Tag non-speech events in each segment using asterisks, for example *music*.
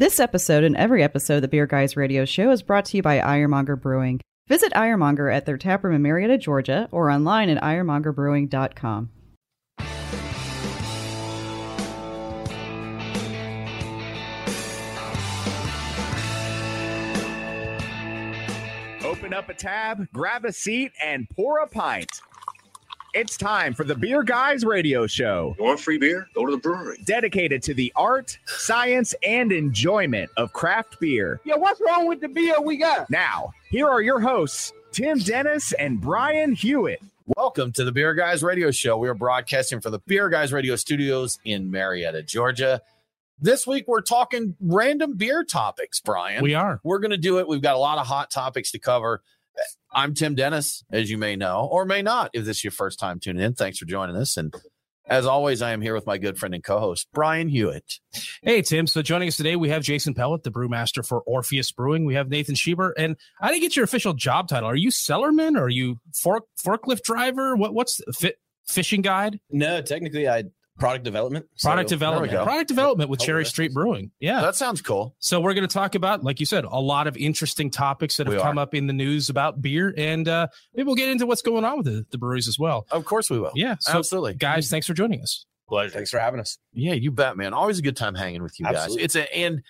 This episode and every episode of the Beer Guys Radio Show is brought to you by Ironmonger Brewing. Visit Ironmonger at their taproom in Marietta, Georgia, or online at ironmongerbrewing.com. Open up a tab, grab a seat, and pour a pint. It's time for the Beer Guys Radio Show. You want free beer? Go to the brewery. Dedicated to the art, science, and enjoyment of craft beer. Yeah, what's wrong with the beer we got? Now, here are your hosts, Tim Dennis and Brian Hewitt. Welcome to the Beer Guys Radio Show. We are broadcasting from the Beer Guys Radio Studios in Marietta, Georgia. This week, we're talking random beer topics, Brian. We are. We're going to do it. We've got a lot of hot topics to cover. I'm Tim Dennis, as you may know, or may not, if this is your first time tuning in. Thanks for joining us. And as always, I am here with my good friend and co host, Brian Hewitt. Hey, Tim. So joining us today, we have Jason Pellett, the brewmaster for Orpheus Brewing. We have Nathan Schieber. And I didn't get your official job title. Are you cellarman? Or are you fork, forklift driver? What, what's fit, fishing guide? No, technically, I product development. Product So- development. Product development with Oh, Cherry Street. Brewing. Yeah. That sounds cool. So we're going to talk about, like you said, a lot of interesting topics that have We come are. up in the news about beer, and uh, maybe we'll get into what's going on with the, the breweries as well. Of course, we will. Yeah. So, Absolutely. guys, thanks for joining us. Pleasure. Thanks for having us. Yeah, you bet, man. Always a good time hanging with you Absolutely. guys. It's a and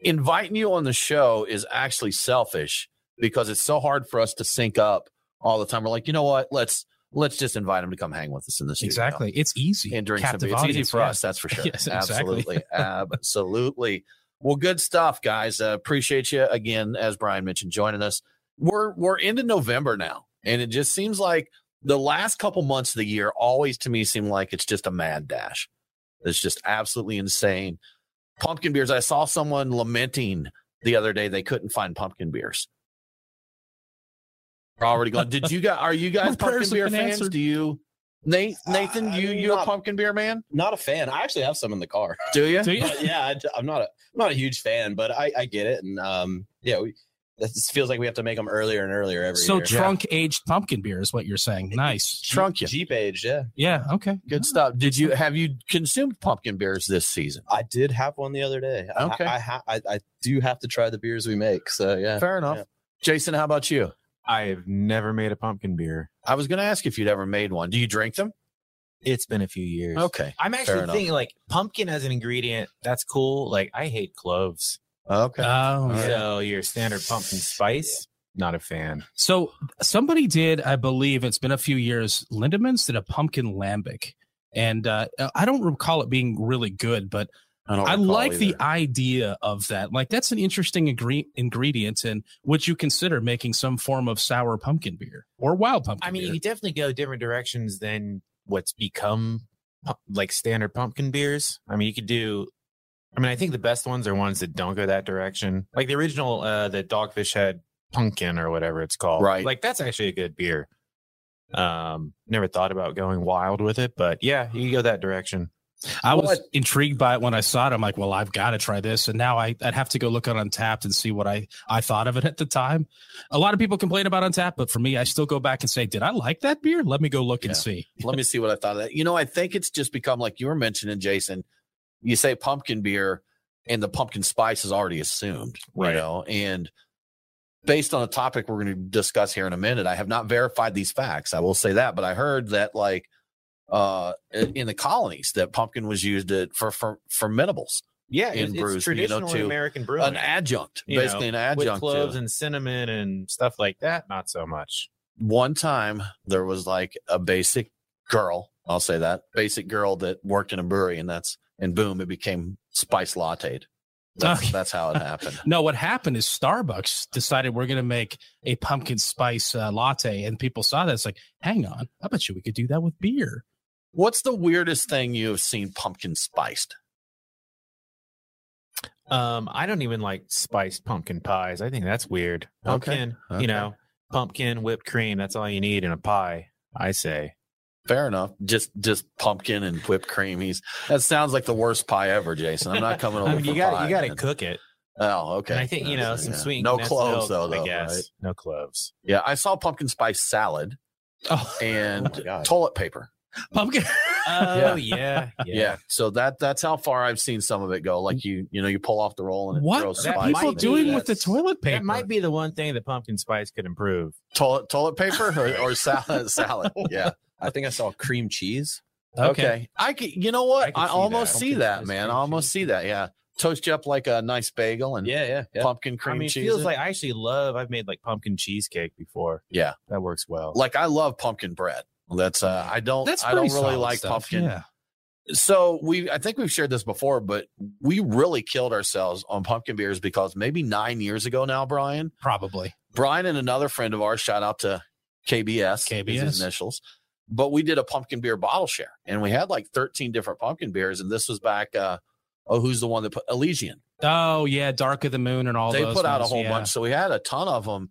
inviting you on the show is actually selfish because it's so hard for us to sync up all the time. We're like, you know what? Let's let's just invite him to come hang with us in the studio. Exactly. It's easy. And drink some beer. It's easy for yeah. us, that's for sure. *laughs* Yes, exactly. Absolutely. *laughs* Absolutely. Well, good stuff, guys. Uh, appreciate you again, as Brian mentioned, joining us. We're we're into November now, and it just seems like the last couple months of the year always to me seem like it's just a mad dash. It's just absolutely insane. Pumpkin beers. I saw someone lamenting the other day they couldn't find pumpkin beers. We're already gone. Did you guys? Are you guys *laughs* My prayers pumpkin beer fans? answered. Do you, Nate, Nathan? Uh, you you a pumpkin beer man? Not a fan. I actually have some in the car. Do you? Do you? But yeah, I, am not a I'm not a huge fan, but I, I get it. And um, yeah, we, this feels like we have to make them earlier and earlier every So year. trunk aged pumpkin beer is what you're saying. Nice. Trunk you. Jeep age, yeah. Yeah. Okay. Good stuff. Did you have you consumed pumpkin beers this season? I did have one the other day. Okay. I, I, I, I do have to try the beers we make. So yeah. Fair enough. Yeah. Jason, how about you? I've never made a pumpkin beer. I was going to ask if you'd ever made one. Do you drink them? It's been a few years. Okay. I'm Fair actually enough. thinking like pumpkin as an ingredient. That's cool. Like I hate cloves. Okay. Oh, yeah. So your standard pumpkin spice, not a fan. So somebody did, I believe it's been a few years. Lindemans did a pumpkin lambic, and uh, I don't recall it being really good, but don't I recall like the idea of that. Like that's an interesting ingre- ingredient, and would you consider making some form of sour pumpkin beer or wild pumpkin? I mean, beer? you could definitely go different directions than what's become like standard pumpkin beers. I mean, you could do. I mean, I think the best ones are ones that don't go that direction. Like the original, uh, the Dogfish Head Pumpkin or whatever it's called. Right. Like that's actually a good beer. Um, never thought about going wild with it, but yeah, you can go that direction. I was What- intrigued by it when I saw it. I'm like, well, I've got to try this. And now I, I'd have to go look on Untappd and see what I, I thought of it at the time. A lot of people complain about Untappd, but for me, I still go back and say, did I like that beer? Let me go look Yeah. and see. Let me see what I thought of that. You know, I think it's just become like you were mentioning, Jason. You say pumpkin beer, and the pumpkin spice is already assumed, Right. You know, and based on a topic we're going to discuss here in a minute, I have not verified these facts. I will say that, but I heard that like uh in the colonies that pumpkin was used at, for for fermentables, Yeah, In it's, brews, it's you know, traditional to- American brewing. an adjunct, You know, basically an adjunct. with cloves to, and cinnamon and stuff like that. Not so much. one time there was like a basic girl, I'll say that basic girl that worked in a brewery, and that's and boom, it became spice latte. That's, Okay. that's how it happened. *laughs* No, what happened is Starbucks decided we're going to make a pumpkin spice uh, latte, and people saw that. It's like, hang on, I bet you we could do that with beer. What's the weirdest thing you have seen pumpkin spiced? Um, I don't even like spiced pumpkin pies. I think that's weird. Pumpkin, okay. you know, pumpkin whipped cream. That's all you need in a pie. I say. Fair enough. Just just pumpkin and whipped cream. He's that sounds like the worst pie ever, Jason. I'm not *laughs* coming over. I mean, you got you got to cook it. Oh, okay. And I think you know some yeah. sweet. No cloves milk, though, though. I guess right? no cloves. Yeah, I saw pumpkin spice salad *laughs* Oh, and God. toilet paper. Pumpkin. Oh *laughs* yeah, Yeah. So that that's how far I've seen some of it go. Like you, you know, you pull off the roll and it What throws are spice. people might be- doing with the toilet paper? That might be the one thing that pumpkin spice could improve. toilet toilet paper or, or *laughs* salad salad. Yeah. *laughs* I think I saw cream cheese. Okay. I can, you know what? I I, see almost that. see Pumpkin that, man. I almost cheese. see that. Yeah. Toast you up like a nice bagel and Yeah, yeah, yeah. pumpkin cream I mean, it cheese. feels in- like I actually love. I've made like pumpkin cheesecake before. Yeah. that works well. like I love pumpkin bread. That's uh I don't That's I don't really like stuff, pumpkin. Yeah. So we I think we've shared this before, but we really killed ourselves on pumpkin beers because maybe nine years ago now, Brian, Probably. Brian and another friend of ours, shout out to KBS, KBS. his initials. But we did a pumpkin beer bottle share and we had like 13 different pumpkin beers. And this was back uh oh, who's the one that put Elysian? Oh yeah, Dark of the Moon and all they put out a whole yeah. bunch. So we had a ton of them.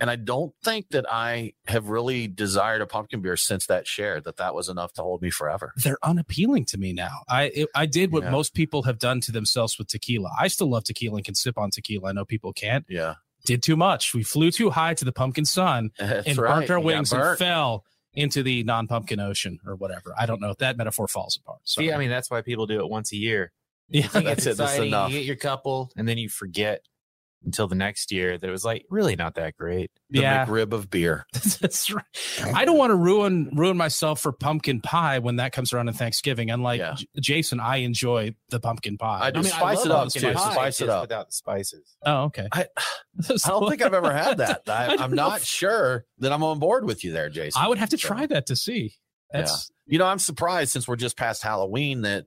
And I don't think that I have really desired a pumpkin beer since that share, that that was enough to hold me forever. They're unappealing to me now. I it, I did what Yeah. most people have done to themselves with tequila. I still love tequila and can sip on tequila. I know people can't. Yeah. Did too much. We flew too high to the pumpkin sun *laughs* That's and right. burnt our You got wings and fell into the non-pumpkin ocean or whatever. I don't know if that metaphor falls apart. So See, I mean, that's why people do it once a year. yeah, You That's it, that's enough. You get your couple, and then you forget until the next year that it was like really not that great. The yeah. McRib of beer. *laughs* That's right. I don't want to ruin ruin myself for pumpkin pie when that comes around in Thanksgiving. Unlike Yeah. J- Jason, I enjoy the pumpkin pie. I do. spice it up, too. pie, Spice it just up. without the spices. oh, okay. I, *laughs* I don't think I've ever had that. *laughs* I, I I'm not if- sure that I'm on board with you there, Jason. I would have to So, try that to see. That's You know, I'm surprised since we're just past Halloween that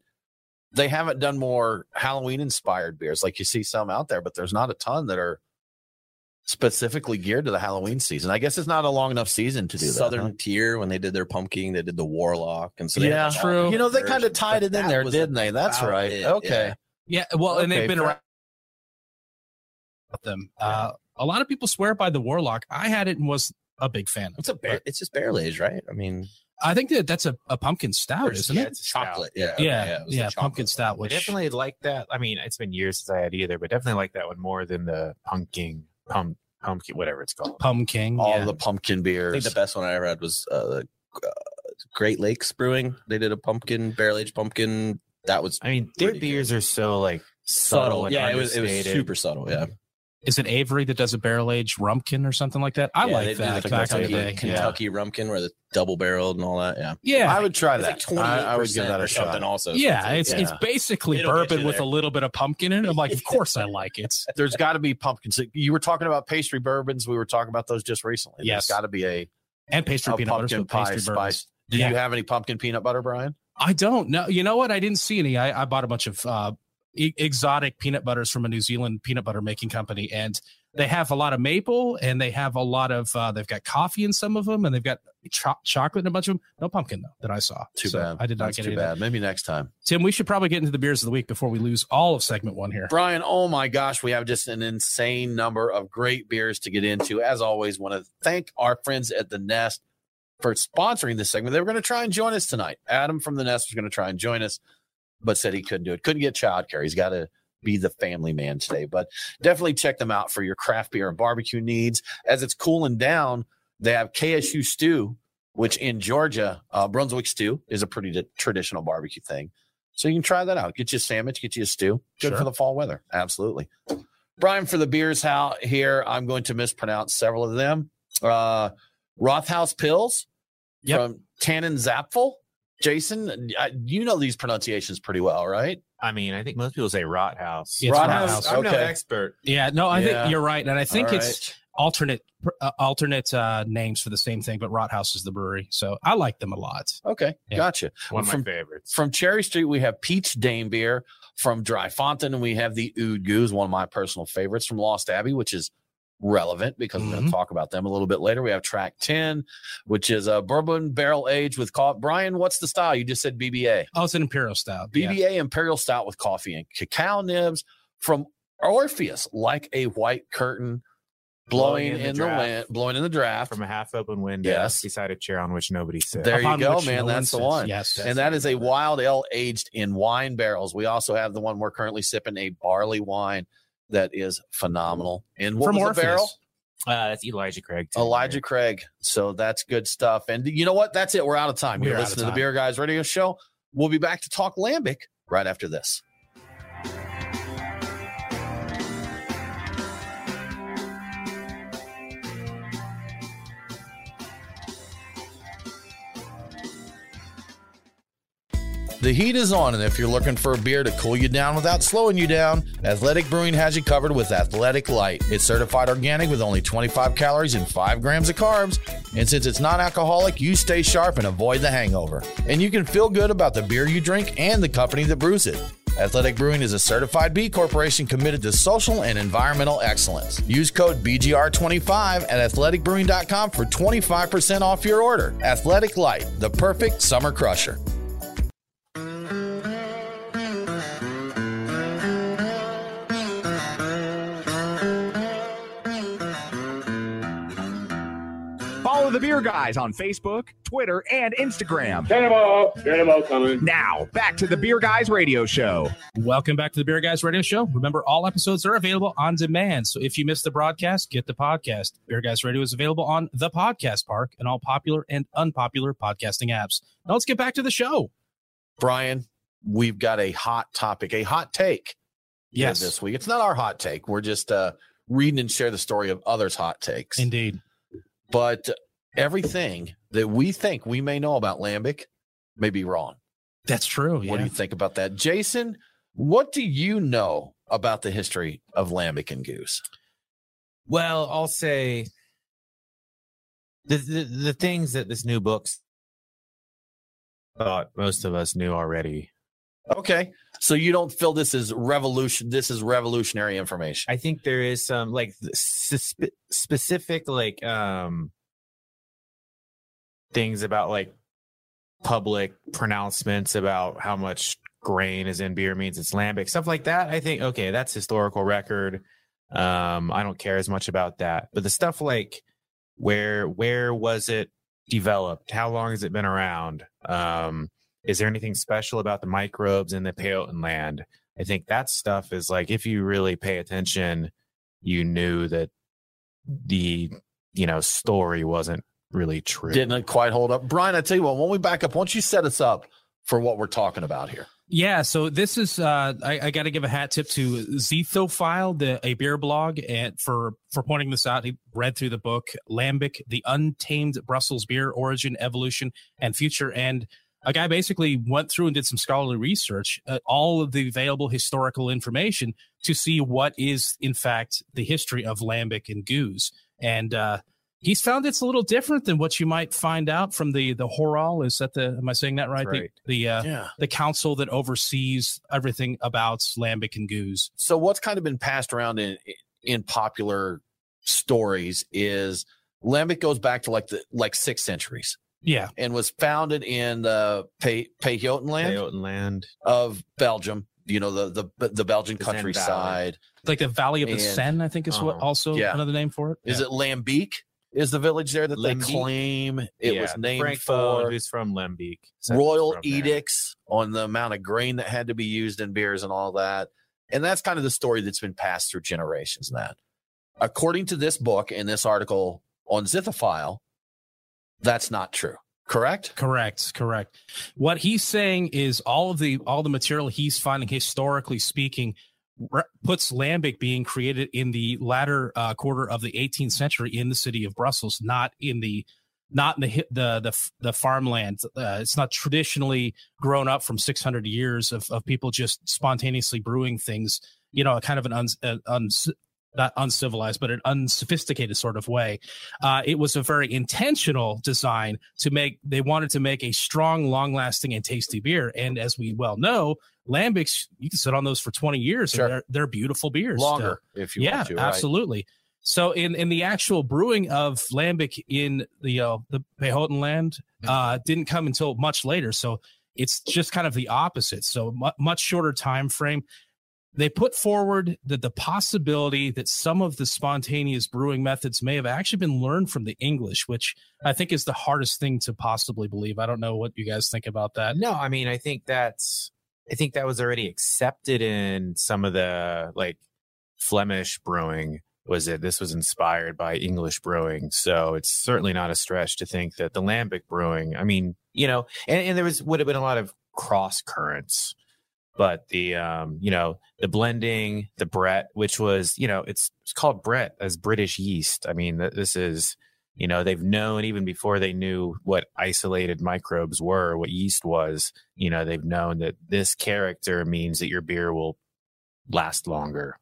they haven't done more Halloween inspired beers. Like you see some out there, but there's not a ton that are specifically geared to the Halloween season. I guess it's not a long enough season to do Southern that. Tier when they did their pumpkin, they did the Warlock, and so they Yeah. had True. huh? You know, they kind of tied it in there, didn't they? That's right. it, Okay. yeah. Well, and they've been around them. Uh, a lot of people swear by the Warlock. I had it and was a big fan. It's a bar- it's just barrel aged, right? I mean, I think that that's a, a pumpkin stout, isn't yeah, it? it's a stout. chocolate. Yeah, Yeah, it was yeah, the pumpkin chocolate stout, I definitely like that. I mean, it's been years since I had either, but definitely like that one more than the pumpkin, pump, pumpkin, whatever it's called. pumpkin. All yeah. the pumpkin I think beers. the best one I ever had was uh, uh, Great Lakes Brewing. They did a pumpkin barrel aged pumpkin. That was I mean, their Pretty beers are so like subtle. subtle. and Yeah, it was it was super subtle. Yeah, Is it Avery that does a barrel aged rumpkin or something like that? I Yeah, like that the back in the Kentucky, day. Kentucky Rumpkin, where the double barreled and all that. Yeah, Yeah, I would try it's that. like I, I would give that a or something. shot. Also, yeah, it's it's Yeah. basically It'll bourbon with a little bit of pumpkin in it. I'm like, of course I like it. *laughs* There's got to be pumpkins. You were talking about pastry bourbons. We were talking about those just recently. Yes. There's got to be a, And pastry a peanut butter, pumpkin so pie pastry bourbons. spice. Do Yeah. you have any pumpkin peanut butter, Brian? I don't know. You know what? I didn't see any. I, I bought a bunch of uh, e- exotic peanut butters from a New Zealand peanut butter making company, and they have a lot of maple, and they have a lot of. Uh, they've got coffee in some of them, and they've got cho- chocolate in a bunch of them. No pumpkin though that I saw. Too So bad. I did not That's get too bad. Maybe next time. Tim, we should probably get into the beers of the week before we lose all of segment one here. Brian, oh my gosh, we have just an insane number of great beers to get into. As always, want to thank our friends at the Nest for sponsoring this segment. They were going to try and join us tonight. Adam from the Nest was going to try and join us, but said he couldn't do it. Couldn't get childcare. He's got to be the family man today. But definitely check them out for your craft beer and barbecue needs. As it's cooling down, they have KSU Stew, which in Georgia, uh, Brunswick Stew is a pretty di- traditional barbecue thing. So you can try that out. Get you a sandwich, get you a stew. Good Sure. for the fall weather. Absolutely. Brian, for the beers out here, I'm going to mispronounce several of them. Uh, Rothaus Pils Yep. from Tannenzäpfle. Jason, I, you know these pronunciations pretty well, right? I mean, I think most people say rot house. Yeah, it's Rot Rot House, House. I'm no okay. expert. Yeah, no, I Yeah. think you're right, and I think All it's alternate uh, alternate uh, names for the same thing, but Rothaus is the brewery, so I like them a lot. Okay, Yeah. gotcha. One of From- my favorites. From Cherry Street, we have Peach Dame beer. From Drie Fonteinen, we have the Oud Geuze, one of my personal favorites from Lost Abbey, which is relevant because we're going to mm-hmm. talk about them a little bit later. We have Track 10, which is a bourbon barrel aged with coffee. Brian, what's the style? You just said BBA. Oh, it's an imperial stout. yeah. BBA Imperial Stout with coffee and cacao nibs from Orpheus, like a white curtain blowing, in, the, draft. wind, blowing in the draft. From a half open window Yes. beside a chair on which nobody sits. There you go, man. no That's the one. Yes, and that is a wild ale aged in wine barrels. We also have the one we're currently sipping, a barley wine that is phenomenal. And what from was Orpheus. the barrel? Uh, that's Elijah Craig. too. Elijah Craig. So that's good stuff. And you know what? That's it. We're out of time. We're You're out of listening to the. Beer Guys Radio Show We'll be back to talk lambic right after this. The heat is on, and if you're looking for a beer to cool you down without slowing you down, Athletic Brewing has you covered with Athletic Light. It's certified organic with only 25 calories and 5 grams of carbs. And since it's non alcoholic, you stay sharp and avoid the hangover. And you can feel good about the beer you drink and the company that brews it. Athletic Brewing is a certified B Corporation committed to social and environmental excellence. Use code BGR25 at athleticbrewing.com for 25% off your order. Athletic Light, the perfect summer crusher. Follow the Beer Guys on Facebook, Twitter, and Instagram. Cannonball, cannonball coming. Now, back to the Beer Guys Radio Show. Welcome back to the Beer Guys Radio Show. Remember, all episodes are available on demand. So if you missed the broadcast, get the podcast. Beer Guys Radio is available on the Podcast Park and all popular and unpopular podcasting apps. Now let's get back to the show. Brian, we've got a hot topic, a hot take here Yes, this week. It's not our hot take. We're just uh, reading and share the story of others' hot takes. indeed. but everything that we think we may know about lambic may be wrong. That's true. What do you think about that, Jason? What do you know about the history of lambic and gueuze? Well, I'll say the, the the things that this new book thought most of us knew already. Okay, so you don't feel this is revolution? This is revolutionary information. I think there is some like the spe- specific like um things about like public pronouncements about how much grain is in beer means it's lambic stuff like that. I think okay, that's historical record. Um, I don't care as much about that, but the stuff like where where was it developed? How long has it been around? Um, is there anything special about the microbes in the Pajottenland? I think that stuff is like if you really pay attention, you knew that the you know story wasn't really true. Didn't quite hold up, Brian. I tell you what, when we back up, once you set us up for what we're talking about here. Yeah, so this is uh, I, I got to give a hat tip to Zythophile, the a beer blog, and for for pointing this out. He read through the book Lambic: The Untamed Brussels Beer Origin, Evolution, and Future, and a guy basically went through and did some scholarly research, uh, all of the available historical information to see what is in fact the history of Lambic and Gueuze, and uh, he's found it's a little different than what you might find out from the the HORAL. Is that the am I saying that right? Right. The, the uh, Yeah. the council that oversees everything about lambic and gueuze. So what's kind of been passed around in in popular stories is lambic goes back to like the like six centuries Yeah, and was founded in the Pay, Pajottenland Paleotan of Belgium. You know the the the Belgian The countryside. like the Valley of the And- Senne, I think is what Uh-huh. also Yeah. another name for it. Is Yeah. it Lambic? Is the village there that they claim it Yeah, was named Frank for? who's from Lembeek. royal from there. edicts on the amount of grain that had to be used in beers and all that. And that's kind of the story that's been passed through generations. That, according to this book and this article on Zythophile, that's not true. Correct? Correct, correct. What he's saying is all of the all the material he's finding historically speaking puts lambic being created in the latter uh, quarter of the 18th century in the city of Brussels, not in the not in the the the, the farmland. Uh, it's not traditionally grown up from 600 years of, of people just spontaneously brewing things. You know, kind of an uns, uh, uns, not uncivilized, but an unsophisticated sort of way. Uh, it was a very intentional design to make. They wanted to make a strong, long-lasting, and tasty beer. And as we well know, lambics you can sit on those for 20 years. Sure. And they're they're beautiful beers. still. Longer, if you yeah, want to. right? absolutely. So in in the actual brewing of lambic in the uh, the Pajottenland uh, didn't come until much later. So it's just kind of the opposite. So mu- much shorter time frame. They put forward that the possibility that some of the spontaneous brewing methods may have actually been learned from the English, which I think is the hardest thing to possibly believe. I don't know what you guys think about that. No, I mean, I think that's, I think that was already accepted in some of the like Flemish brewing. Was it this was inspired by English brewing? So it's certainly not a stretch to think that the lambic brewing. I mean, you know, and, and there was would have been a lot of cross currents. But the um, you know, the blending, the Brett, which was, you know, it's it's called Brett as British yeast. I mean, th- this is, you know, they've known even before they knew what isolated microbes were, what yeast was, you know, they've known that this character means that your beer will last longer.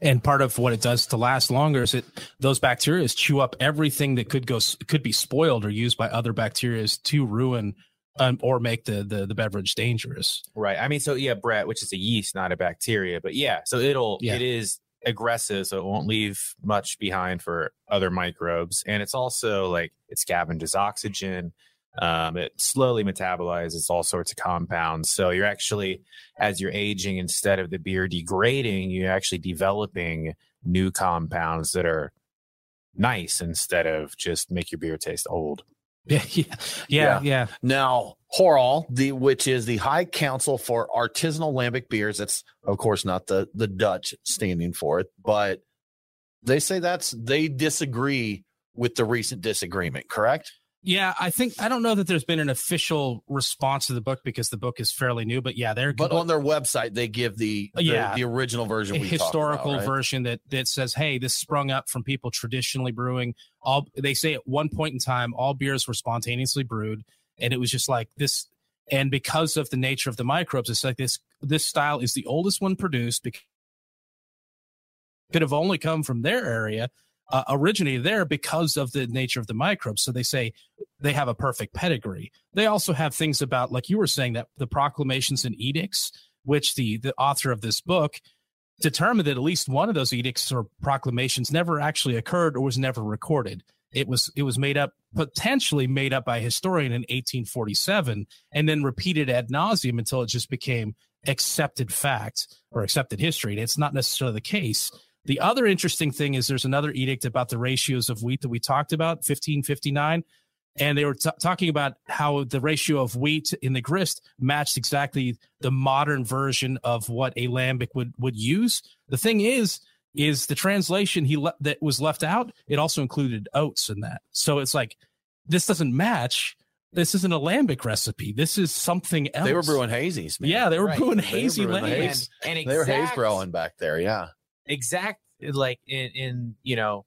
And part of what it does to last longer is it those bacteria chew up everything that could go could be spoiled or used by other bacteria to ruin um, or make the, the the beverage dangerous. Right. I mean, so yeah, Brett, which is a yeast, not a bacteria, but yeah, so it'll Yeah. it is aggressive, so it won't leave much behind for other microbes, and it's also like it scavenges oxygen. Um, it slowly metabolizes all sorts of compounds. So you're actually, as you're aging, instead of the beer degrading, you're actually developing new compounds that are nice instead of just make your beer taste old. *laughs* Yeah, yeah, yeah, yeah. Now, HORAL, the which is the High Council for Artisanal Lambic Beers. It's of course not the the Dutch standing for it, but they say that's they disagree with the recent disagreement. Correct? Yeah, I think I don't know that there's been an official response to the book because the book is fairly new, but yeah, they're But on their website, they give the the, Yeah. the original version. we historical about, right? version that that says, "Hey, this sprung up from people traditionally brewing. All they say at one point in time, all beers were spontaneously brewed, and it was just like this. And because of the nature of the microbes, it's like this. This style is the oldest one produced because could have only come from their area, uh, originated there because of the nature of the microbes. So they say they have a perfect pedigree. They also have things about, like you were saying, that the proclamations and edicts, which the the author of this book determined that at least one of those edicts or proclamations never actually occurred or was never recorded. It was it was made up potentially made up by a historian in 1847 and then repeated ad nauseum until it just became accepted fact or accepted history. And it's not necessarily the case. The other interesting thing is there's another edict about the ratios of wheat that we talked about, 1559. And they were t- talking about how the ratio of wheat in the grist matched exactly the modern version of what a lambic would, would use. The thing is, is the translation he le- that was left out. It also included oats in that. So it's like, this doesn't match. This isn't a lambic recipe. This is something else. They were brewing hazies. man. Yeah, they were Right. brewing They were brewing lambics. haze. And, and They were haze exact- growing back there. Yeah. Exact like in in you know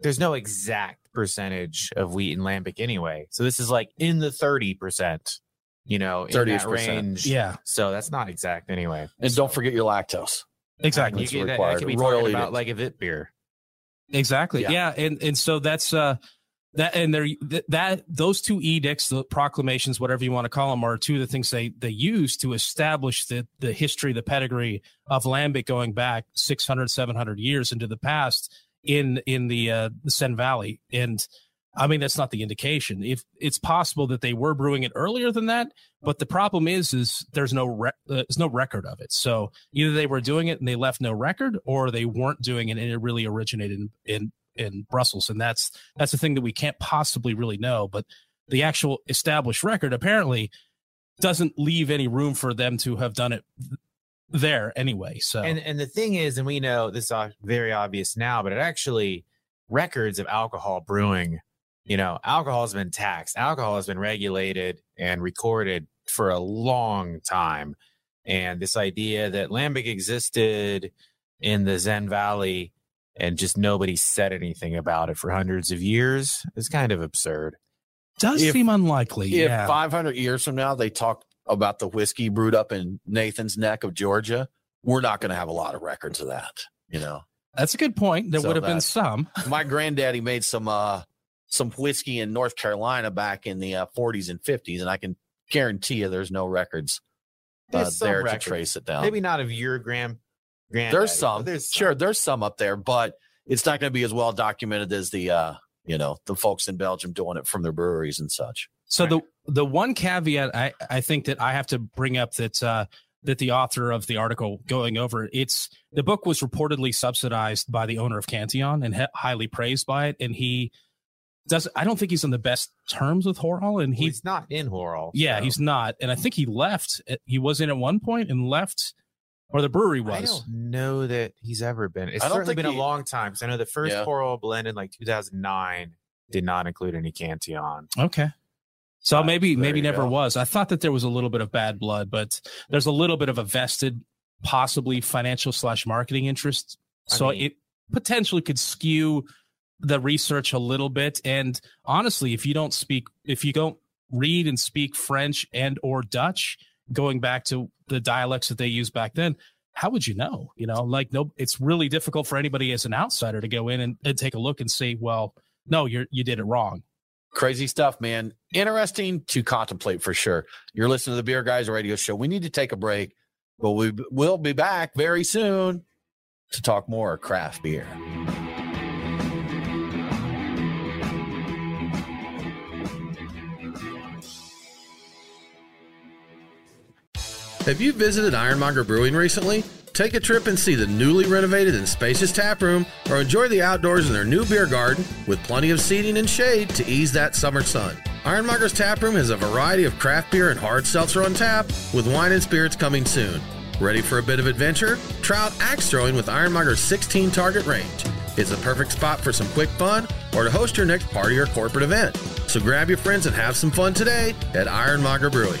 there's no exact percentage of wheat and lambic anyway so this is like in the 30% you know in that 30%. range Yeah, so that's not exact anyway And don't forget your lactose. exactly. you That's get, that, that required. could be Royal about edict. like a vit beer Exactly. Yeah. Yeah. And and so that's uh that and there th- that those two edicts, the proclamations, whatever you want to call them, are two of the things they they use to establish the the history, the pedigree of lambic going back 600, 700 years into the past in in the uh the Senne Valley. And I mean that's not the indication. If it's possible that they were brewing it earlier than that, but the problem is is there's no re- uh, there's no record of it. So either they were doing it and they left no record, or they weren't doing it and it really originated in in, in Brussels. And that's that's the thing that we can't possibly really know. But the actual established record apparently doesn't leave any room for them to have done it there anyway. So and and the thing is and we know this is very obvious now but it actually records of alcohol brewing you know alcohol has been taxed alcohol has been regulated and recorded for a long time and this idea that lambic existed in the Zenne valley and just nobody said anything about it for hundreds of years is kind of absurd does if- seem unlikely. If yeah. 500 years from now they talk about the whiskey brewed up in Nathan's Neck of Georgia, we're not going to have a lot of records of that. You know, that's a good point. There So would have been some. *laughs* my granddaddy made some uh some whiskey in North Carolina back in the uh, 40s and 50s, and I can guarantee you there's no records uh, There's some there records. to trace it down. maybe not of your grand grand there's some, there's sure, there's some up there, but it's not going to be as well documented as the uh you know the folks in Belgium doing it from their breweries and such. So the the one caveat I, I think that I have to bring up that uh, that the author of the article going over it's the book was reportedly subsidized by the owner of Cantillon and he- highly praised by it, and he does. I don't think he's on the best terms with HORAL, and he he's not in HORAL. yeah so- he's not, and I think he left. He was in at one point and left, or the brewery was. I don't know that he's ever been. It's I don't certainly think been he- a long time because I know the first Yeah. HORAL blend in like 2009 did not include any Cantillon. Okay, So maybe maybe never go. was. I thought that there was a little bit of bad blood, but there's a little bit of a vested, possibly financial slash marketing interest. I So mean- it potentially could skew the research a little bit. And honestly, if you don't speak, if you don't read and speak French and or Dutch, going back to the dialects that they used back then, how would you know? You know, like no, it's really difficult for anybody as an outsider to go in and, and take a look and say, well, no, you're you did it wrong. Crazy stuff, man. Interesting to contemplate for sure. You're listening to the Beer Guys radio show. We need to take a break, but we will be back very soon to talk more craft beer. Have you visited Ironmonger Brewing recently? Take a trip and see the newly renovated and spacious tap room, or enjoy the outdoors in their new beer garden with plenty of seating and shade to ease that summer sun. Ironmonger's tap room has a variety of craft beer and hard seltzer on tap, with wine and spirits coming soon. Ready for a bit of adventure? Try out axe throwing with Ironmonger's 16 target range. It's a perfect spot for some quick fun or to host your next party or corporate event. So grab your friends and have some fun today at Ironmonger Brewing.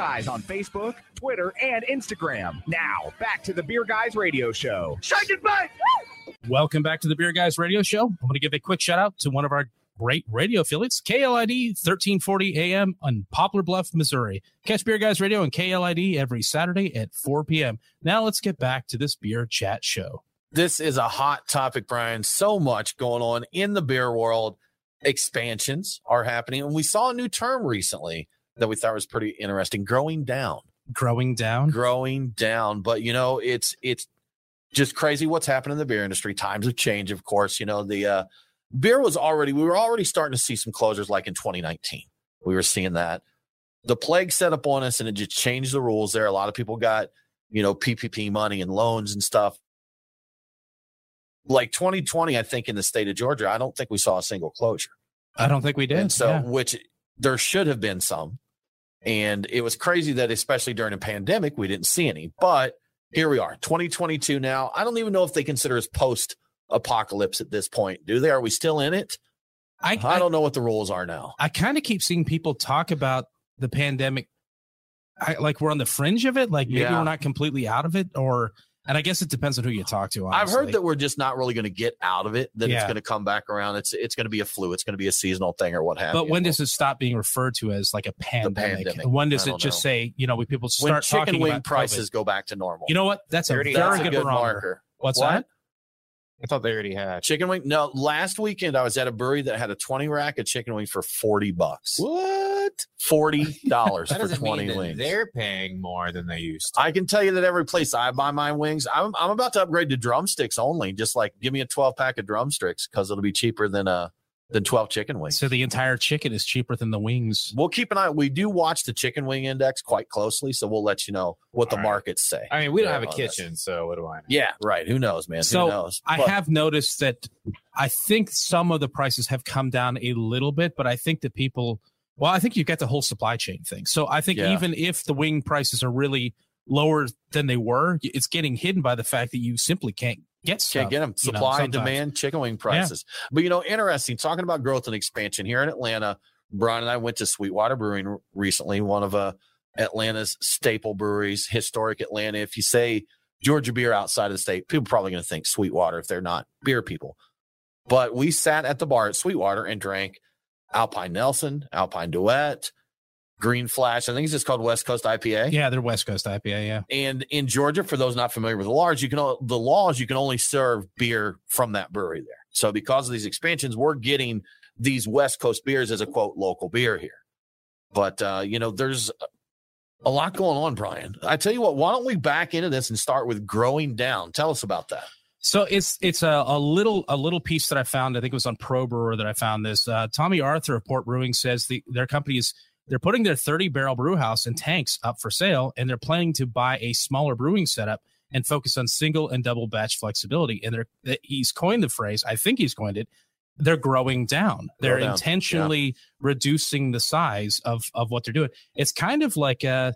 Guys on Facebook, Twitter, and Instagram. Now, back to the Beer Guys radio show. Shake it back! Welcome back to the Beer Guys Radio Show. I'm going to give a quick shout out to one of our great radio affiliates, KLID 1340 AM on Poplar Bluff, Missouri. Catch Beer Guys Radio and KLID every Saturday at 4 p.m. Now let's get back to this beer chat show. This is a hot topic, Brian. So much going on in the beer world. Expansions are happening. And we saw a new term recently that we thought was pretty interesting growing down. Growing down. growing down. But you know, it's it's just crazy what's happened in the beer industry. Times have changed, of course. You know, the uh beer was already we were already starting to see some closures like in 2019. We were seeing that. The plague set up on us and it just changed the rules there. A lot of people got, you know, PPP money and loans and stuff. Like 2020, I think in the state of Georgia, I don't think we saw a single closure. I don't think we did. And so, Yeah. which there should have been some. And it was crazy that, especially during a pandemic, we didn't see any. But here we are, 2022 now. I don't even know if they consider us post apocalypse at this point. Do they? Are we still in it? I, I don't know what the rules are now. I kind of keep seeing people talk about the pandemic. I, like we're on the fringe of it. Like maybe Yeah. we're not completely out of it, or and I guess it depends on who you talk to. I've heard that we're just not really going to get out of it. That it's going to come back around. It's it's going to be a flu. It's going to be a seasonal thing or what have you. But when does it stop being referred to as like a pandemic? pandemic. When does it just know. say, you know, when people when start chicken talking wing about prices COVID? go back to normal? You know what? That's a very That's a good, good marker. What's What? that? I thought they already had. Chicken wing? No, last weekend I was at a brewery that had a 20 rack of chicken wings for 40 bucks. What? $40 *laughs* for 20 mean wings. they're paying more than they used to. I can tell you that every place I buy my wings, I'm, I'm about to upgrade to drumsticks only. Just like give me a 12 pack of drumsticks because it'll be cheaper than uh than 12 chicken wings. So the entire chicken is cheaper than the wings. we'll keep an eye. We do watch the chicken wing index quite closely, so we'll let you know what the All right. markets say. I mean, we don't have a on this. kitchen, so what do I know? Yeah, right. Who knows, man? So, Who knows? I But- have noticed that I think some of the prices have come down a little bit, but I think that people, well, I think you've got the whole supply chain thing. So I think Yeah. even if the wing prices are really lower than they were, it's getting hidden by the fact that you simply can't get stuff. Can't get them. you know, Supply and demand, chicken wing prices. But you know, interesting. Talking about growth and expansion here in Atlanta. Brian and I went to Sweetwater Brewing recently, one of uh, Atlanta's staple breweries, historic Atlanta. If you say Georgia beer outside of the state, people are probably going to think Sweetwater if they're not beer people. But we sat at the bar at Sweetwater and drank Alpine Nelson, Alpine Duet, Green Flash. I think it's just called West Coast IPA. Yeah, they're West Coast IPA. Yeah. And in Georgia, for those not familiar with the laws, you can the laws you can only serve beer from that brewery there. So because of these expansions, we're getting these West Coast beers as a quote local beer here. But uh, you know, there's A lot going on, Brian. I tell you what, why don't we back into this and start with growing down? Tell us about that. So it's it's a, a little a little piece that I found. I think it was on Pro Brewer that I found this. Uh, Tommy Arthur of Port Brewing says the, their company is they're putting their 30 barrel brew house and tanks up for sale, and they're planning to buy a smaller brewing setup and focus on single and double batch flexibility. And they're he's coined the phrase. I think he's coined it. They're growing down. They're down, intentionally reducing the size of of what they're doing. It's kind of like uh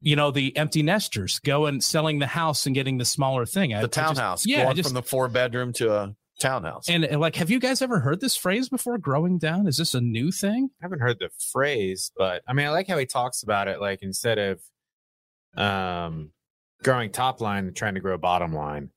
you know the empty nesters go and selling the house and getting the smaller thing. I- The just- townhouse. yeah, I going just- from the four bedroom to a townhouse. and, and like, have you guys ever heard this phrase before? Growing down? Is this a new thing? I haven't heard the phrase, but I mean, I like how he talks about it. Like instead of um growing top line, they're trying to grow bottom line.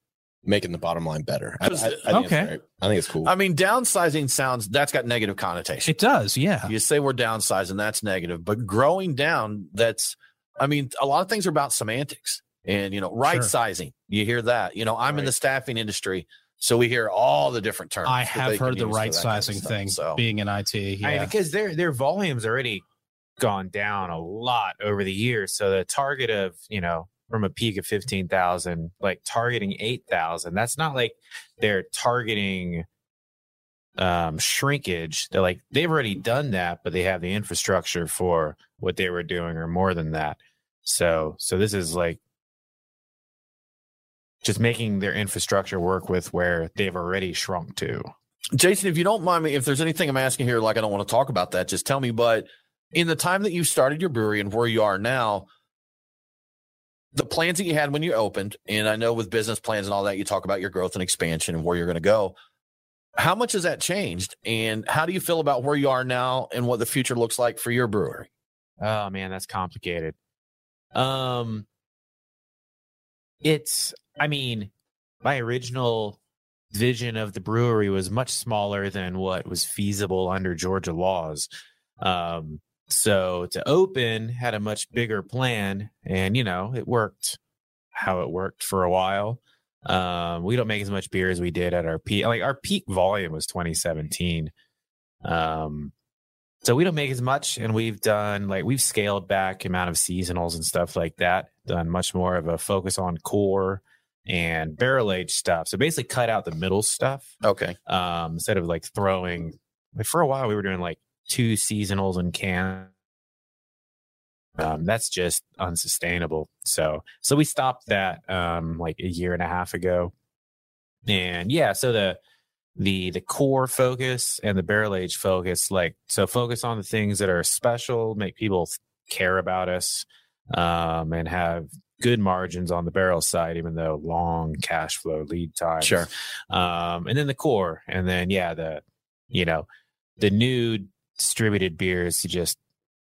Making the bottom line better. I, I, I think Okay. it's great. I think it's cool. I mean, downsizing sounds that's got negative connotation. It does, yeah. You say we're downsizing, that's negative. But growing down, that's, I mean, a lot of things are about semantics and, you know, right Sure. sizing. You hear that. You know, I'm in the staffing industry. So we hear all the different terms. I have heard the right that kind of sizing stuff. thing So being in IT. Yeah. I mean, because their their volume's already gone down a lot over the years. So the target of you know from a peak of fifteen thousand, like targeting eight thousand, that's not like they're targeting um shrinkage. They're like they've already done that, but they have the infrastructure for what they were doing or more than that. So so this is like just making their infrastructure work with where they've already shrunk to. Jason, if you don't mind me, if there's anything I'm asking here, like I don't want to talk about that, just tell me. But in the time that you started your brewery and where you are now, the plans that you had when you opened, and I know with business plans and all that, you talk about your growth and expansion and where you're going to go. How much has that changed? And how do you feel about where you are now and what the future looks like for your brewery? Oh man, that's complicated. Um it's I mean, my original vision of the brewery was much smaller than what was feasible under Georgia laws. Um so to open had a much bigger plan and you know, it worked how it worked for a while. Um we don't make as much beer as we did at our peak like our peak volume was 2017. Um so we don't make as much and we've done like we've scaled back amount of seasonals and stuff like that done much more of a focus on core and barrel age stuff. So basically cut out the middle stuff Okay. um instead of like throwing like for a while we were doing like two seasonals in can um that's just unsustainable. So so we stopped that um like a year and a half ago. And yeah so the the the core focus and the barrel age focus like so focus on the things that are special make people care about us um and have good margins on the barrel side even though long cash flow lead time Sure. um and then the core and then yeah the you know the new distributed beers just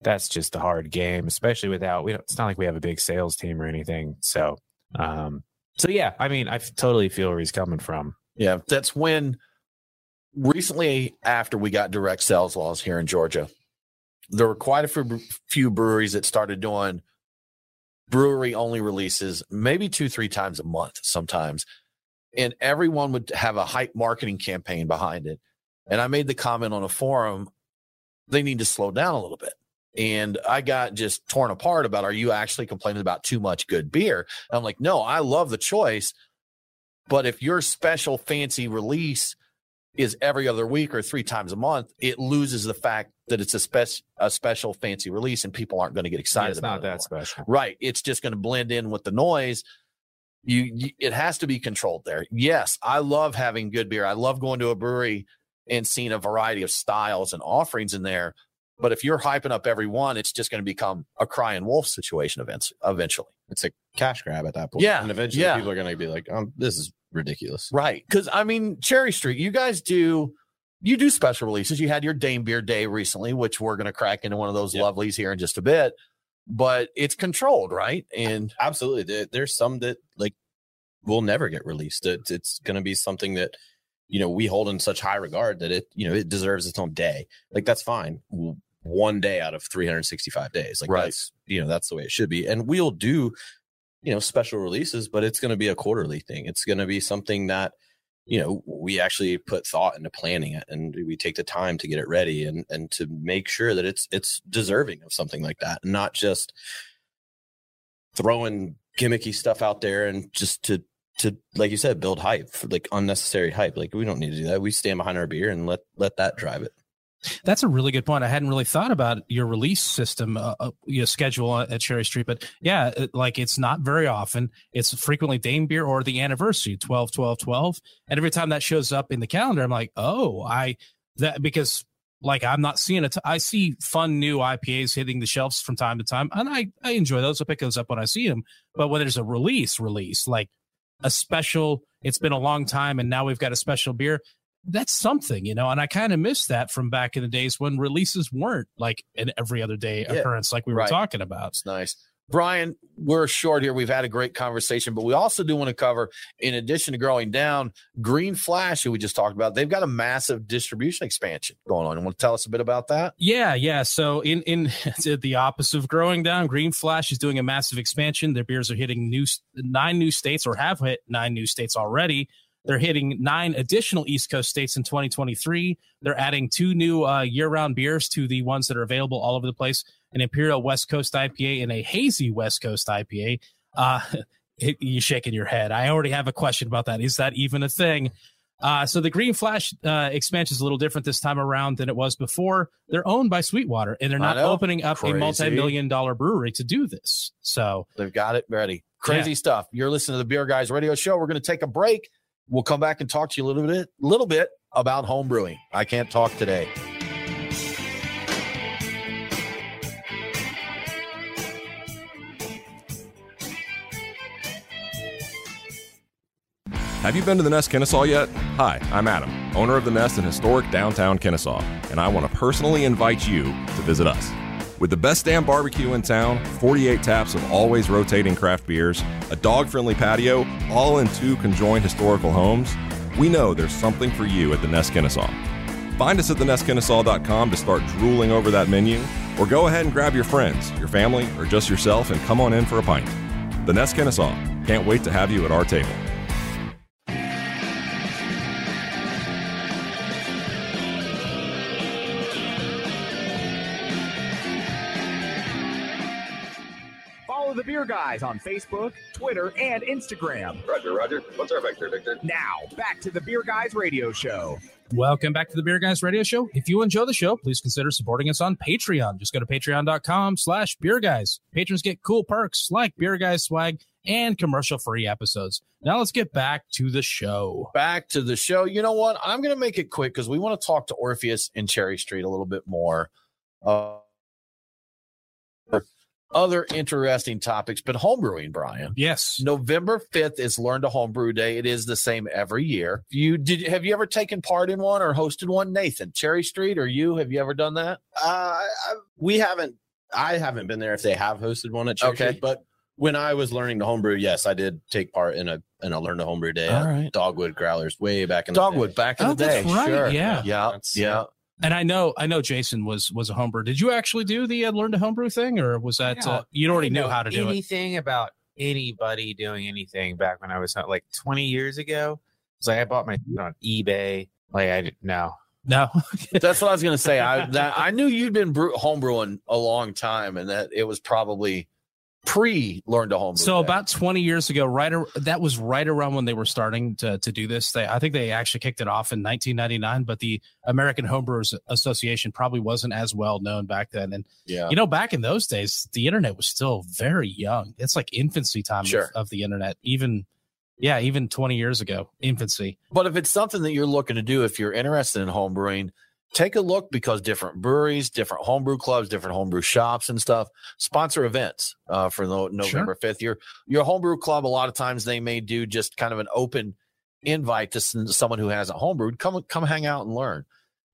that's just a hard game especially without we don't it's not like we have a big sales team or anything so um so yeah i mean i totally feel where he's coming from Yeah. That's when recently, after we got direct sales laws here in Georgia, there were quite a few, breweries that started doing brewery only releases, maybe two, three times a month sometimes. And everyone would have a hype marketing campaign behind it. And I made the comment on a forum, they need to slow down a little bit. And I got just torn apart about are you actually complaining about too much good beer? And I'm like, no, I love the choice. But if your special fancy release is every other week or three times a month, it loses the fact that it's a, spec- a special fancy release and people aren't going to get Yeah, excited it's about not it that anymore. special Right. It's just going to blend in with the noise. You, you, it has to be controlled there. Yes, I love having good beer. I love going to a brewery and seeing a variety of styles and offerings in there. But if you're hyping up every one, it's just going to become a crying wolf situation events eventually. it's a cash grab at that point. Yeah, And eventually yeah. people are going to be like, um, this is ridiculous. Right. Because I mean, Cherry Street, you guys do you do special releases. You had your Dame Beer Day recently, which we're going to crack into one of those Yep. lovelies here in just a bit. But it's controlled, right? And Absolutely. There, there's some that like will never get released. It, it's going to be something that, you know, we hold in such high regard that it, you know, it deserves its own day. Like that's fine. W- One day out of 365 days. Like Right. that's, you know, that's the way it should be. And we'll do, you know, special releases, but it's going to be a quarterly thing. It's going to be something that, you know, we actually put thought into planning it and we take the time to get it ready and and to make sure that it's it's deserving of something like that, and not just throwing gimmicky stuff out there and just to to like you said build hype like unnecessary hype like we don't need to do that we stand behind our beer and let let that drive it That's a really good point. I hadn't really thought about your release system, uh, uh, your schedule at Cherry Street, but yeah, it, like it's not very often. It's frequently Dame beer or the anniversary 12, 12, 12. And every time that shows up in the calendar, I'm like, oh, I that because like I'm not seeing it. I see fun new IPAs hitting the shelves from time to time, and I I enjoy those. I pick those up when I see them. But when there's a release, release like a special, it's been a long time, and now we've got a special beer that's something, you know, and I kind of miss that from back in the days when releases weren't like an every other day Yeah, occurrence like we were right. talking about. It's nice. Brian, we're short here. We've had a great conversation, but we also do want to cover, in addition to growing down, Green Flash, who we just talked about, they've got a massive distribution expansion going on. You want to tell us a bit about that? Yeah, yeah. So in in *laughs* the opposite of growing down, Green Flash is doing a massive expansion. Their beers are hitting new nine new states or have hit nine new states already. They're hitting nine additional East Coast states in 2023. They're adding two new uh, year-round beers to the ones that are available all over the place: an Imperial West Coast IPA and a hazy West Coast IPA. Uh, *laughs* it, you're shaking your head. I already have a question about that. Is that even a thing? Uh, so the Green Flash uh, expansion is a little different this time around than it was before. They're owned by Sweetwater, and they're not opening up Crazy. a multi-million dollar brewery to do this. So They've got it ready. Crazy stuff. You're listening to the Beer Guys Radio Show. We're going to take a break. We'll come back and talk to you a little bit, little bit about home brewing. I can't talk today. Have you been to the Nest Kennesaw yet? Hi, I'm Adam, owner of the Nest in historic downtown Kennesaw, and I want to personally invite you to visit us. With the best damn barbecue in town, 48 taps of always rotating craft beers, a dog friendly patio, all in two conjoined historical homes, we know there's something for you at the Nest Kennesaw. Find us at thenestkennesaw.com to start drooling over that menu, or go ahead and grab your friends, your family, or just yourself and come on in for a pint. The Nest Kennesaw. Can't wait to have you at our table. The Beer Guys on Facebook, Twitter, and Instagram. Roger, Roger. What's our vector, Victor? Now, back to the Beer Guys Radio Show. Welcome back to the Beer Guys Radio Show. If you enjoy the show, please consider supporting us on Patreon. Just go to patreon.com slash beer guys. Patrons get cool perks like beer guys swag and commercial free episodes. Now let's get back to the show. Back to the show. You know what? I'm going to make it quick because we want to talk to Orpheus and Cherry Street a little bit more. Uh, other interesting topics, but homebrewing, Brian. Yes. November 5th is Learn to Homebrew Day. It is the same every year. You did have you ever taken part in one or hosted one, Nathan? Cherry Street or you? Have you ever done that? Uh, I, we haven't. I haven't been there if they have hosted one at church. Okay. but when I was learning to homebrew, yes, I did take part in a in a learn to homebrew day. All at right. Dogwood Growlers way back in the Dogwood day. back in Oh, the day. that's right. Sure. Yeah. Yeah. That's- Yeah. And I know, I know Jason was was a homebrew. Did you actually do the uh, learn to homebrew thing, or was that No, uh, you already knew how to do it? anything about anybody doing anything back when I was uh, like 20 years ago. It's like I bought my on eBay. Like I didn't know. No, *laughs* That's what I was going to say. I that I knew you'd been brew, homebrewing a long time, and that it was probably pre learn to homebrew. So about 20 years ago, right that was right around when they were starting to to do this. They I think they actually kicked it off in 1999, but the American Homebrewers Association probably wasn't as well known back then. And yeah, you know, back in those days, the internet was still very young. It's like infancy time of- of, the internet. Even yeah, even 20 years ago, infancy. But if it's something that you're looking to do, if you're interested in homebrewing, take a look because different breweries, different homebrew clubs, different homebrew shops and stuff sponsor events uh, for the November 5th. Your your homebrew club, a lot of times they may do just kind of an open invite to someone who hasn't homebrewed. Come come hang out and learn.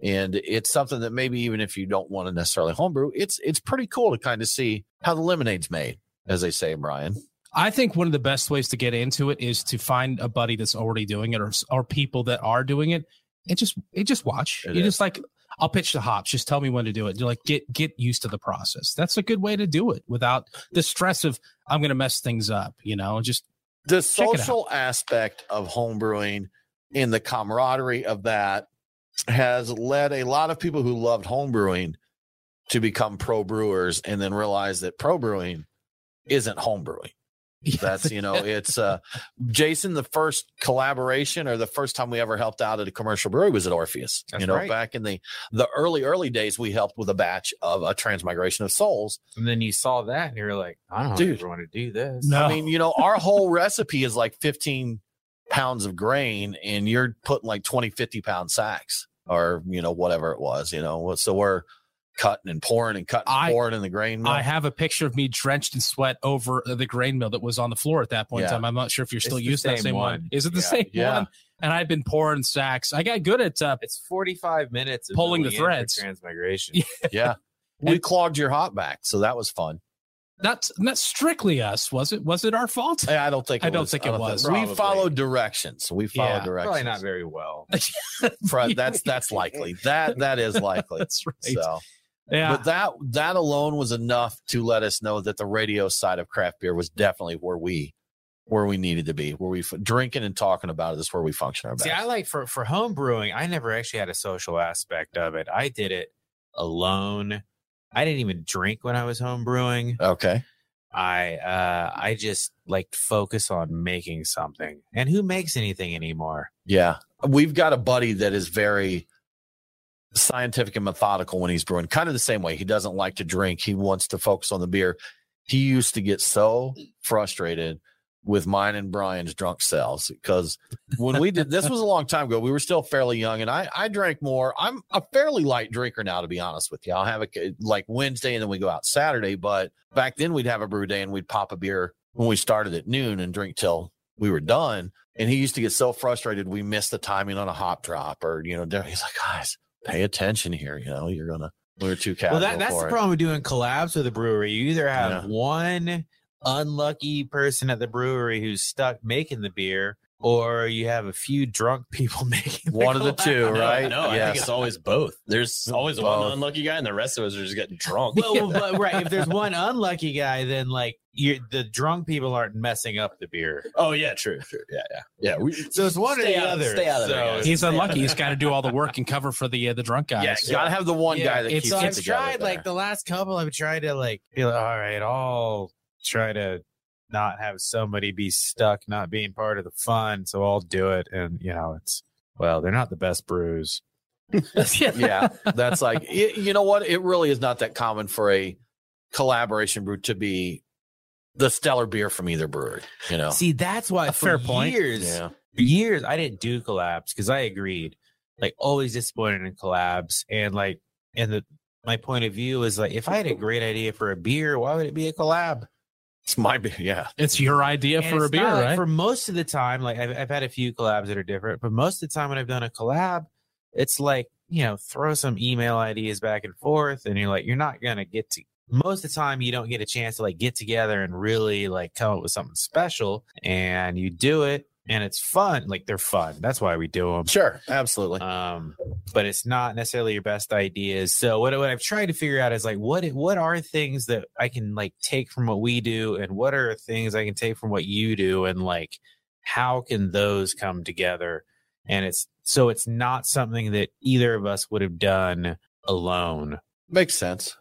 And it's something that maybe even if you don't want to necessarily homebrew, it's it's pretty cool to kind of see how the lemonade's made, as they say, Brian. I think one of the best ways to get into it is to find a buddy that's already doing it or or people that are doing it and just it just watch. It you is. just like I'll pitch the hops. Just tell me when to do it. You're like get get used to the process. That's a good way to do it without the stress of I'm going to mess things up. You know, just the Check it out. social aspect of homebrewing and the camaraderie of that has led a lot of people who loved homebrewing to become pro brewers and then realize that pro brewing isn't homebrewing. That's you know, it's uh Jason, the first collaboration or the first time we ever helped out at a commercial brewery was at Orpheus. That's you know, right. back in the the early, early days, we helped with a batch of a transmigration of souls. And then you saw that and you were like, I don't Dude. ever want to do this. No. I mean, you know, our whole *laughs* recipe is like 15 pounds of grain, and you're putting like 20, 50 pound sacks or you know, whatever it was, you know. So we're cutting and pouring and cutting and I- pouring in the grain mill. I have a picture of me drenched in sweat over the grain mill that was on the floor at that point Yeah. in time. I'm not sure if you're still the using that same same one. one. Is it the Yeah. same Yeah. one? And I've been pouring sacks. I got good at uh, It's 45 minutes of Pulling the going in for threads. transmigration. *laughs* yeah. We clogged your hop back, so that was fun. not not strictly us, was it? Was it our fault? I I don't think. I It don't was. think it was. We followed directions. We followed Yeah, directions. Probably not very well. *laughs* Fred, that's that's likely. That that is likely. *laughs* That's right. So, yeah. but that that alone was enough to let us know that the radio side of craft beer was definitely where we where we needed to be. Where we f- drinking and talking about it is where we function our best. See, I like for for home brewing. I never actually had a social aspect of it. I did it alone. I didn't even drink when I was home brewing. okay. I uh I just like focus on making something. And who makes anything anymore? Yeah. We've got a buddy that is very scientific and methodical when he's brewing, kind of the same way. He doesn't like to drink, he wants to focus on the beer. He used to get so frustrated with mine and Brian's drunk selves because when we did this was a long time ago, we were still fairly young and I I drank more. I'm a fairly light drinker now, to be honest with you. I'll have a like Wednesday and then we go out Saturday, but back then we'd have a brew day and we'd pop a beer when we started at noon and drink till we were done. And he used to get so frustrated we missed the timing on a hop drop or, you know, he's like, guys, pay attention here. You know, you're going to, we're too casual. well, that, that's the it. problem with doing collabs with a brewery. You either have Yeah. one unlucky person at the brewery who's stuck making the beer, or you have a few drunk *laughs* people making the One of the collab. two, right? No, I Yes. think it's always both. There's always Both. one unlucky guy, and the rest of us are just getting drunk. well, but right. If there's *laughs* one unlucky guy, then like you the drunk people aren't messing up the beer. oh yeah, true, true. Yeah, yeah, yeah. We, So it's one or the out, other. Stay out of So there. guys. He's Stay unlucky. He's got to do all the work and cover for the uh, the drunk guys. Yeah, you got to have the one guy that it's- keeps so it I've together. tried like the last couple. I've tried to like be like, all right, I'll try to not have somebody be stuck not being part of the fun. So I'll do it, and you know, it's well, they're not the best brews. *laughs* *laughs* yeah, that's like y- you know what? It really is not that common for a collaboration brew to be the stellar beer from either brewery. You know, See, that's why A for fair point. years, yeah, years I didn't do collabs because I agreed. Like always disappointed in collabs, and like, and the my point of view is like, if I had a great idea for a beer, why would it be a collab? It's my beer. Yeah, It's your idea And for a beer, not right? For most of the time, like I've, I've had a few collabs that are different, but most of the time when I've done a collab, it's like, you know, throw some email ideas back and forth, and you're like, you're not going to get to, most of the time, you don't get a chance to like get together and really like come up with something special, and you do it, and it's fun. Like they're fun. That's why we do them. sure, absolutely. Um, but it's not necessarily your best ideas. So what, what I've tried to figure out is like what what are things that I can like take from what we do, and what are things I can take from what you do, and like how can those come together? And it's so it's not something that either of us would have done alone. Makes sense.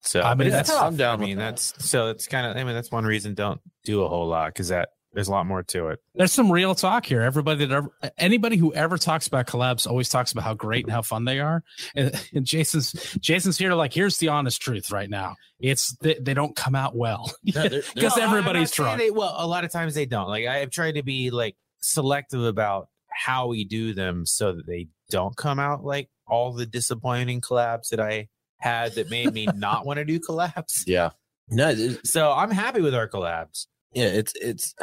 So I mean, it's that's- tough. I'm down I mean, with that. that's so it's kind of. I mean, that's one reason don't do a whole lot because that there's a lot more to it. There's some real talk here. Everybody that ever, anybody who ever talks about collabs always talks about how great and how fun they are. And, and Jason's Jason's here like here's the honest truth right now. It's they, they don't come out well *laughs* No, they're- they're- because No, I'm everybody's saying drunk. They, well, a lot of times they don't. Like I've tried to be like selective about how we do them so that they don't come out like all the disappointing collabs that I had that made me *laughs* not want to do collabs. Yeah, no, So I'm happy with our collabs. yeah, it's it's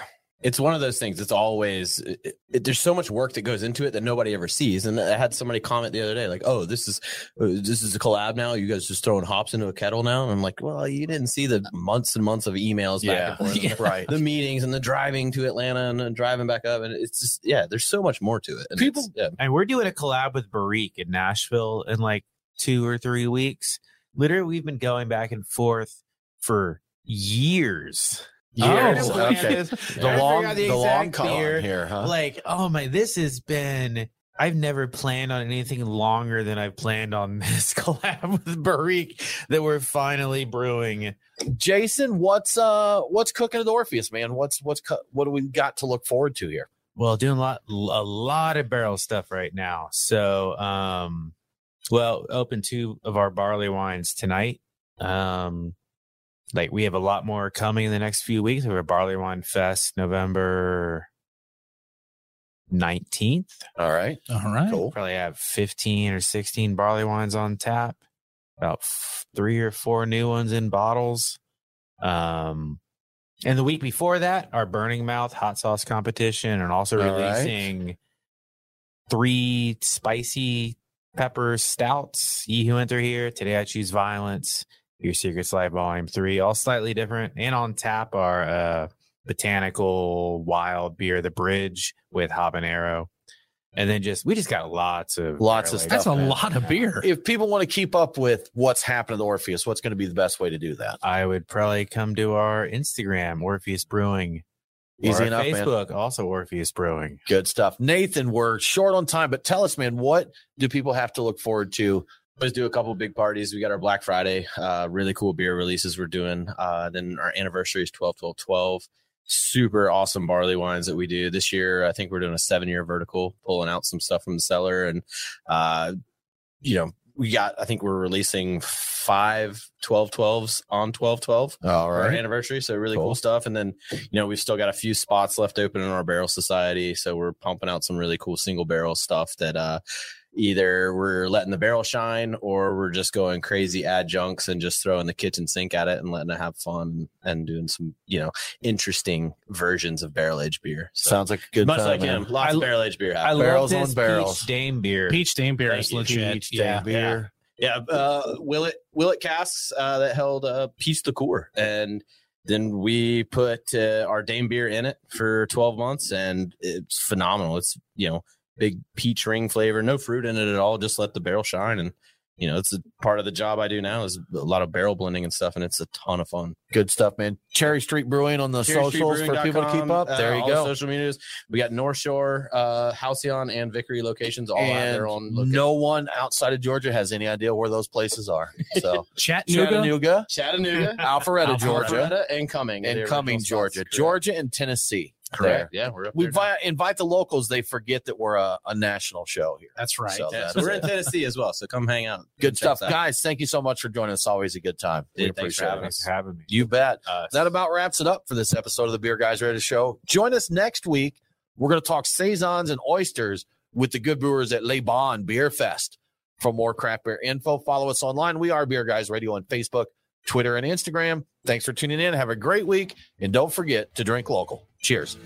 it's one of those things. It's always it, it, there's so much work that goes into it that nobody ever sees. And I had somebody comment the other day, like, "Oh, this is uh, this is a collab now. You guys just throwing hops into a kettle now." And I'm like, "Well, you didn't see the months and months of emails yeah, back and forth, *laughs* right. the meetings and the driving to Atlanta and, then driving back up, and it's just yeah, there's so much more to it. And People- yeah, And we're doing a collab with Barrique in Nashville in like two or three weeks. Literally, we've been going back and forth for years. Years. Oh, okay. *laughs* The forgot long, the the long exact con beer. here, huh? Like, oh my, this has been I've never planned on anything longer than I've planned on *laughs* this collab with Barrique that we're finally brewing. Jason, what's uh what's cooking at Orpheus, man? What's what's co- what do we got to look forward to here? Well, doing a lot a lot of barrel stuff right now. So um well, open two of our barley wines tonight. Um like we have a lot more coming in the next few weeks. We have a barley wine fest November 19th. All right. All right. Cool. Probably have 15 or 16 barley wines on tap. About f- three or four new ones in bottles. Um, and the week before that, our Burning Mouth hot sauce competition, and also All right. releasing three spicy pepper stouts. Ye who enter here today, I choose violence. Your Secret Life Volume Three, all slightly different, and on tap are uh, botanical wild beer, the Bridge with habanero, and then just we just got lots of Lots of barrel-aged That's a man. lot of beer. If people want to keep up with what's happening at Orpheus, what's going to be the best way to do that? I would probably come to our Instagram, Orpheus Brewing. or Easy our enough, man. Facebook, also Orpheus Brewing. Good stuff. Nathan, we're short on time, but tell us, man, what do people have to look forward to? Let's do a couple big parties. We got our Black Friday, uh, really cool beer releases we're doing. Uh, then our anniversary is 12, 12, 12. Super awesome barley wines that we do this year. I think we're doing a seven year vertical, pulling out some stuff from the cellar. And, uh, you know, we got, I think we're releasing five 12, 12s on 12, 12 All for our anniversary. So really Cool. cool. stuff. And then, you know, we've still got a few spots left open in our barrel society. So we're pumping out some really cool single barrel stuff that uh either we're letting the barrel shine or we're just going crazy adjuncts and just throwing the kitchen sink at it and letting it have fun and doing some, you know, interesting versions of barrel aged beer. So Sounds like a good much time, like man. him. Lots I- of barrel aged beer. I happening. Barrels love on this barrels. Peach Dame beer. Peach Dame beer Thank is you. legit. Peach yeah. Dame beer. Yeah, uh, Willett Willett casks uh, that held uh, Peach the Core, and then we put uh, our Dame beer in it for 12 months, and it's phenomenal. It's you know big peach ring flavor, no fruit in it at all. Just let the barrel shine, and you know it's a part of the job I do now is a lot of barrel blending and stuff, and it's a ton of fun. Good stuff, man. Cherry Street Brewing on the socials for people to keep up. Uh, there you all the go. social medias. We got North Shore, uh, Halcyon, and Vickery locations all have and their own location. no one outside of Georgia has any idea where those places are. *laughs* So Chattanooga. Chattanooga, Chattanooga, Alpharetta, Georgia, Alpharetta, and Cumming, and They're Cumming, Georgia. Georgia, and Tennessee. Correct. There. Yeah, we're up We there invite, invite the locals. They forget that we're a, a national show here. That's right. So Yeah, that's so we're in. Tennessee as well, so come hang out. Good stuff, out. guys. Thank you so much for joining us. Always a good time. We Dude, thanks for appreciate having us. Having me. You bet. Uh, That about wraps it up for this episode of the Beer Guys Ready Show. Join us next week. We're going to talk saisons and oysters with the good brewers at Le Bon Beer Fest. For more craft beer info, follow us online. We are Beer Guys Radio on Facebook, Twitter, and Instagram. Thanks for tuning in. Have a great week, and don't forget to drink local. Cheers.